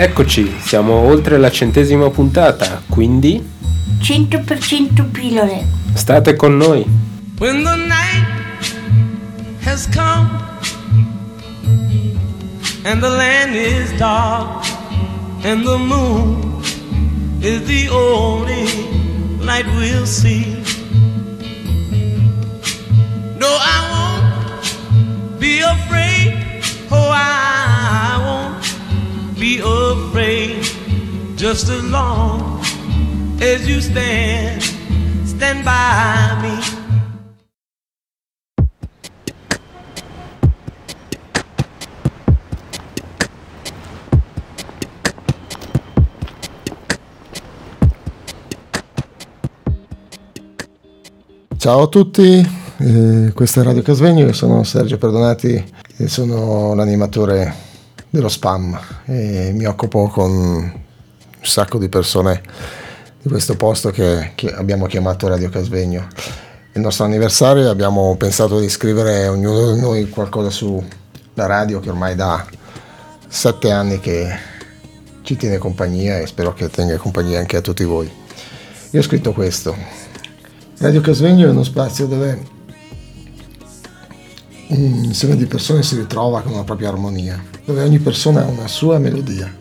Eccoci, siamo oltre la centesima puntata, quindi 100% pillole. state con noi. When the night has come and the land is dark and the moon is the only light we'll see. No, I won't be afraid. Oh, I be afraid just as long as you stand, stand by me. Ciao a tutti, eh, questa è Radio Casvegno, io sono Sergio Perdonati e sono l'animatore dello spam e mi occupo con un sacco di persone di questo posto che, che abbiamo chiamato Radio Casvegno. Il nostro anniversario abbiamo pensato di scrivere ognuno di noi qualcosa sulla radio che ormai da sette anni che ci tiene compagnia e spero che tenga compagnia anche a tutti voi. Io ho scritto questo, Radio Casvegno è uno spazio dove un insieme di persone si ritrova con una propria armonia, dove ogni persona ha una sua melodia.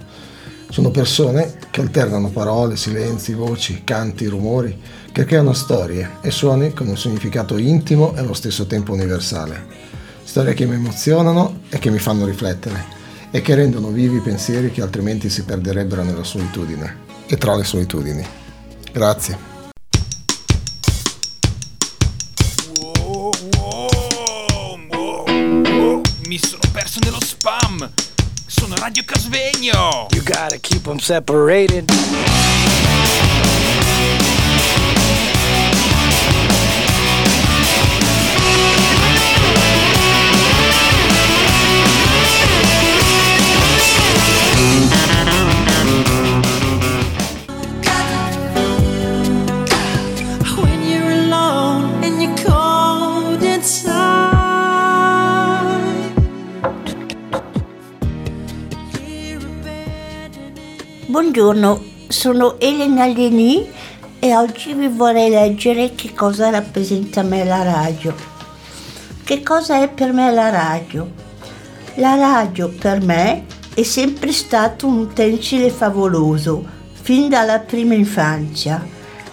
Sono persone che alternano parole, silenzi, voci, canti, rumori, che creano storie e suoni con un significato intimo e allo stesso tempo universale. Storie che mi emozionano e che mi fanno riflettere e che rendono vivi pensieri che altrimenti si perderebbero nella solitudine e tra le solitudini. Grazie. Mi sono perso nello spam. Sono Radio Casvegno. You gotta keep them separated. Buongiorno, sono Elena Leni e oggi vi vorrei leggere che cosa rappresenta me la radio. Che cosa è per me la radio? La radio per me è sempre stato un utensile favoloso, fin dalla prima infanzia.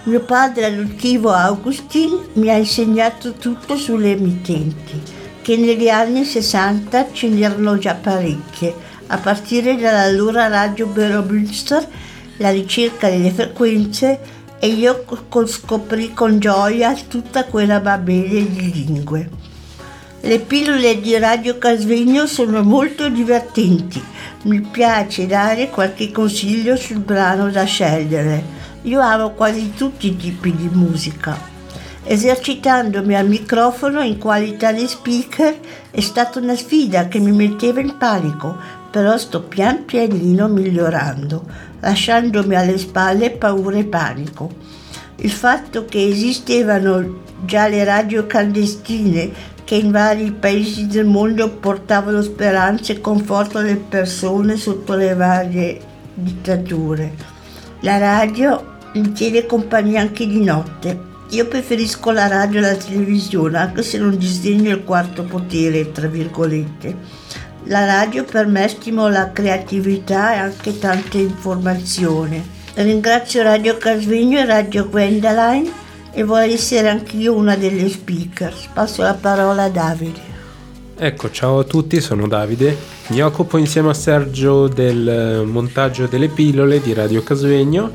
Mio padre adottivo Augustin mi ha insegnato tutto sulle emittenti, che negli anni 60 ce n'erano già parecchie, a partire dall'allora radio Beromünster, la ricerca delle frequenze e io co- scoprì con gioia tutta quella babele di lingue. Le pillole di Radio Casvegno sono molto divertenti. Mi piace dare qualche consiglio sul brano da scegliere. Io amo quasi tutti i tipi di musica. Esercitandomi al microfono in qualità di speaker è stata una sfida che mi metteva in panico, però sto pian pianino migliorando, lasciandomi alle spalle paura e panico. Il fatto che esistevano già le radio clandestine che in vari paesi del mondo portavano speranza e conforto alle persone sotto le varie dittature. La radio mi tiene compagnia anche di notte. Io preferisco la radio alla televisione, anche se non disdegno il quarto potere, tra virgolette. La radio per me stimola la creatività e anche tante informazioni. Ringrazio Radio Casvegno e Radio Gwendoline e vorrei essere anch'io una delle speaker. Passo la parola a Davide. Ecco, ciao a tutti, sono Davide. Mi occupo insieme a Sergio del eh, montaggio delle pillole di Radio Casvegno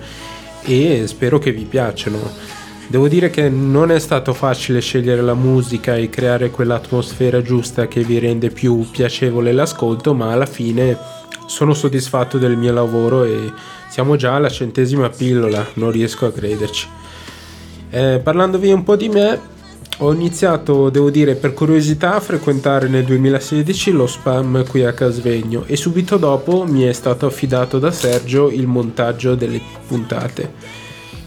e spero che vi piacciono. Devo dire che non è stato facile scegliere la musica e creare quell'atmosfera giusta che vi rende più piacevole l'ascolto, ma alla fine sono soddisfatto del mio lavoro e Siamo già alla centesima pillola, non riesco a crederci. Eh, parlandovi un po' di me, ho iniziato, devo dire, per curiosità a frequentare nel 2016 lo spam qui a Casvegno e subito dopo mi è stato affidato da Sergio il montaggio delle puntate.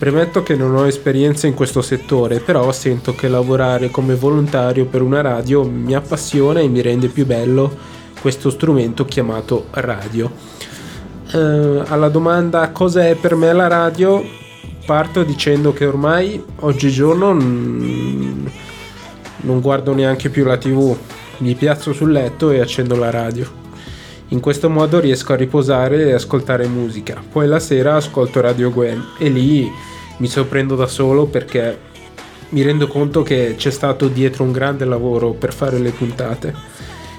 Premetto che non ho esperienza in questo settore, però sento che lavorare come volontario per una radio mi appassiona e mi rende più bello questo strumento chiamato radio. Eh, alla domanda cosa è per me la radio, parto dicendo che ormai oggigiorno non guardo neanche più la tv, mi piazzo sul letto e accendo la radio. In questo modo riesco a riposare e ascoltare musica. Poi la sera ascolto Radio Gwen e lì mi sorprendo da solo perché mi rendo conto che c'è stato dietro un grande lavoro per fare le puntate.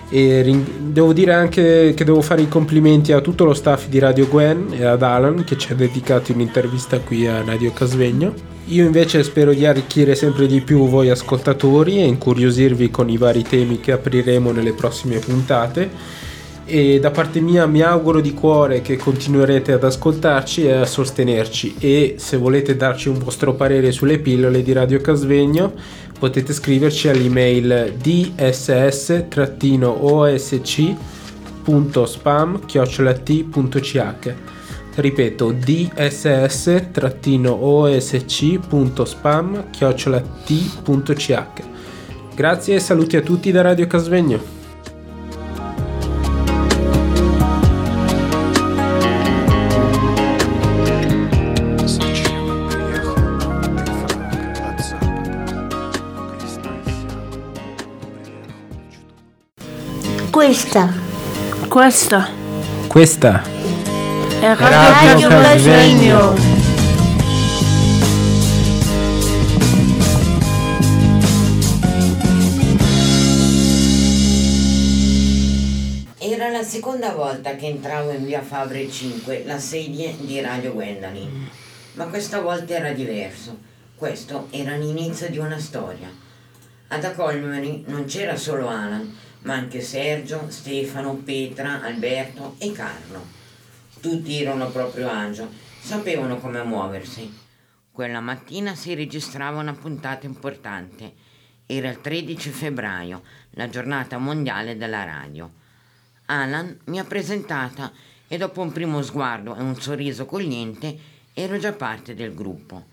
E ring- devo dire anche che devo fare i complimenti a tutto lo staff di Radio Gwen e ad Alan che ci ha dedicato un'intervista qui a Radio Casvegno. Io invece spero di arricchire sempre di più voi ascoltatori e incuriosirvi con i vari temi che apriremo nelle prossime puntate e da parte mia mi auguro di cuore che continuerete ad ascoltarci e a sostenerci. E se volete darci un vostro parere sulle pillole di Radio Casvegno potete scriverci all'email dss-osc.spam.ch ripeto dss-osc.spam.ch grazie e saluti a tutti da Radio Casvegno Questa Questa Questa è Radio Radio Casvegno. Era la seconda volta che entravo in via Fabre 5, la sede di Radio Gwendolyn, ma questa volta era diverso. Questo era l'inizio di una storia. Ad accogliermi non c'era solo Alan, ma anche Sergio, Stefano, Petra, Alberto e Carlo. Tutti erano proprio agio, sapevano come muoversi. Quella mattina si registrava una puntata importante. Era il 13 febbraio, la giornata mondiale della radio. Alan mi ha presentata e dopo un primo sguardo e un sorriso cogliente ero già parte del gruppo.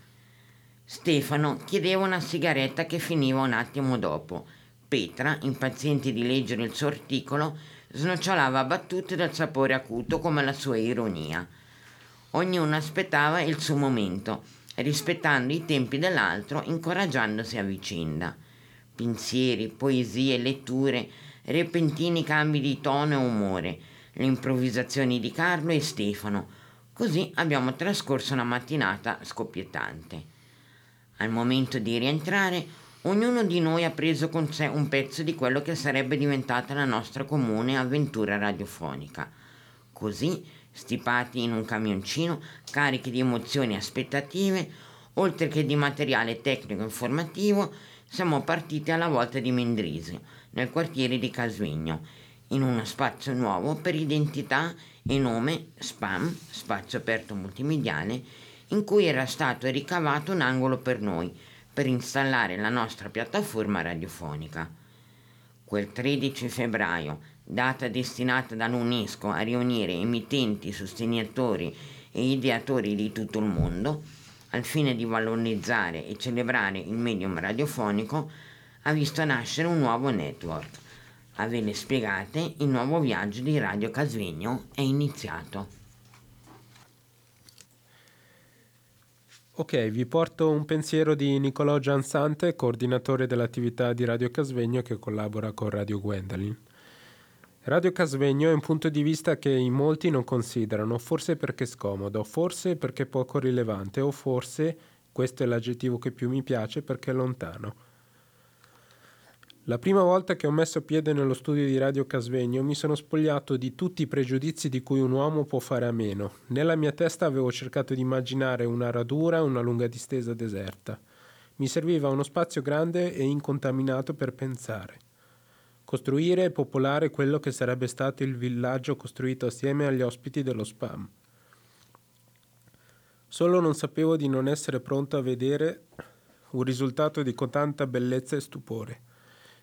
Stefano chiedeva una sigaretta che finiva un attimo dopo. Petra, impaziente di leggere il suo articolo, snocciolava battute dal sapore acuto come la sua ironia. Ognuno aspettava il suo momento, rispettando i tempi dell'altro, incoraggiandosi a vicenda. Pensieri, poesie, letture, repentini cambi di tono e umore, le improvvisazioni di Carlo e Stefano. Così abbiamo trascorso una mattinata scoppiettante. Al momento di rientrare, ognuno di noi ha preso con sé un pezzo di quello che sarebbe diventata la nostra comune avventura radiofonica. Così, stipati in un camioncino carichi di emozioni e aspettative, oltre che di materiale tecnico informativo, siamo partiti alla volta di Mendrisio, nel quartiere di Casvegno, in uno spazio nuovo per identità e nome Spam, spazio aperto multimediale, in cui era stato ricavato un angolo per noi, per installare la nostra piattaforma radiofonica. Quel 13 febbraio, data destinata dall'UNESCO a riunire emittenti, sostenitori e ideatori di tutto il mondo, al fine di valorizzare e celebrare il medium radiofonico, ha visto nascere un nuovo network. A ve le spiegate, il nuovo viaggio di Radio Casvegno è iniziato. Ok, vi porto un pensiero di Nicolò Giansante, coordinatore dell'attività di Radio Casvegno che collabora con Radio Gwendolyn. Radio Casvegno è un punto di vista che in molti non considerano, forse perché scomodo, forse perché poco rilevante o forse, questo è l'aggettivo che più mi piace, perché lontano. La prima volta che ho messo piede nello studio di Radio Casvegno mi sono spogliato di tutti i pregiudizi di cui un uomo può fare a meno. Nella mia testa avevo cercato di immaginare una radura, una lunga distesa deserta. Mi serviva uno spazio grande e incontaminato per pensare. Costruire e popolare quello che sarebbe stato il villaggio costruito assieme agli ospiti dello spam. Solo non sapevo di non essere pronto a vedere un risultato di tanta bellezza e stupore.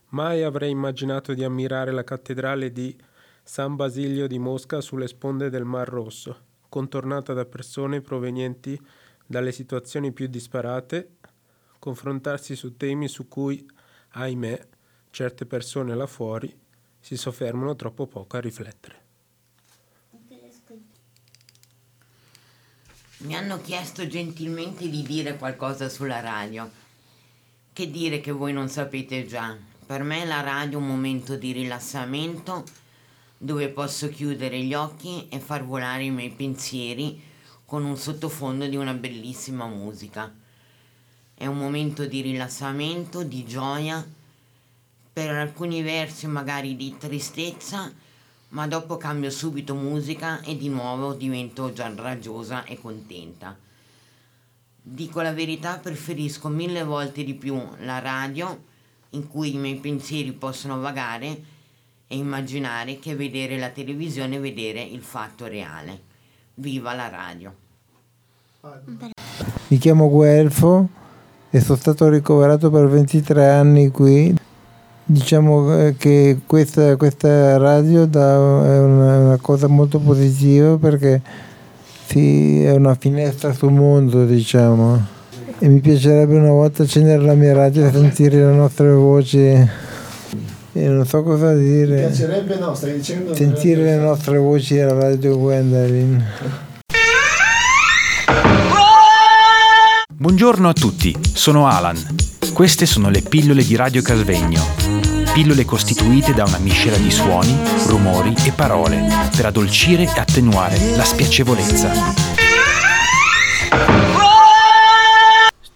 Mai avrei immaginato di ammirare la cattedrale di San Basilio di Mosca sulle sponde del Mar Rosso, contornata da persone provenienti dalle situazioni più disparate, confrontarsi su temi su cui, ahimè, certe persone là fuori si soffermano troppo poco a riflettere. Mi hanno chiesto gentilmente di dire qualcosa sulla radio. Che dire che voi non sapete già. Per me la radio è un momento di rilassamento dove posso chiudere gli occhi e far volare i miei pensieri con un sottofondo di una bellissima musica. È un momento di rilassamento, di gioia, per alcuni versi magari di tristezza, ma dopo cambio subito musica e di nuovo divento già raggiosa e contenta. Dico la verità, preferisco mille volte di più la radio in cui i miei pensieri possono vagare e immaginare che vedere la televisione e vedere il fatto reale. Viva la radio! Mi chiamo Guelfo e sono stato ricoverato per 23 anni qui. Diciamo eh, che questa, questa radio dà, è una, una, cosa molto positiva perché sì, è una finestra sul mondo, diciamo. E mi piacerebbe una volta accendere la mia radio e sentire le nostre voci. E non so cosa dire. Mi piacerebbe, no, stai dicendo. Sentire le nostre voci alla radio Gwendolyn. Buongiorno a tutti, sono Alan. Queste sono le pillole di Radio Casvegno. Pillole costituite da una miscela di suoni, rumori e parole per addolcire e attenuare la spiacevolezza.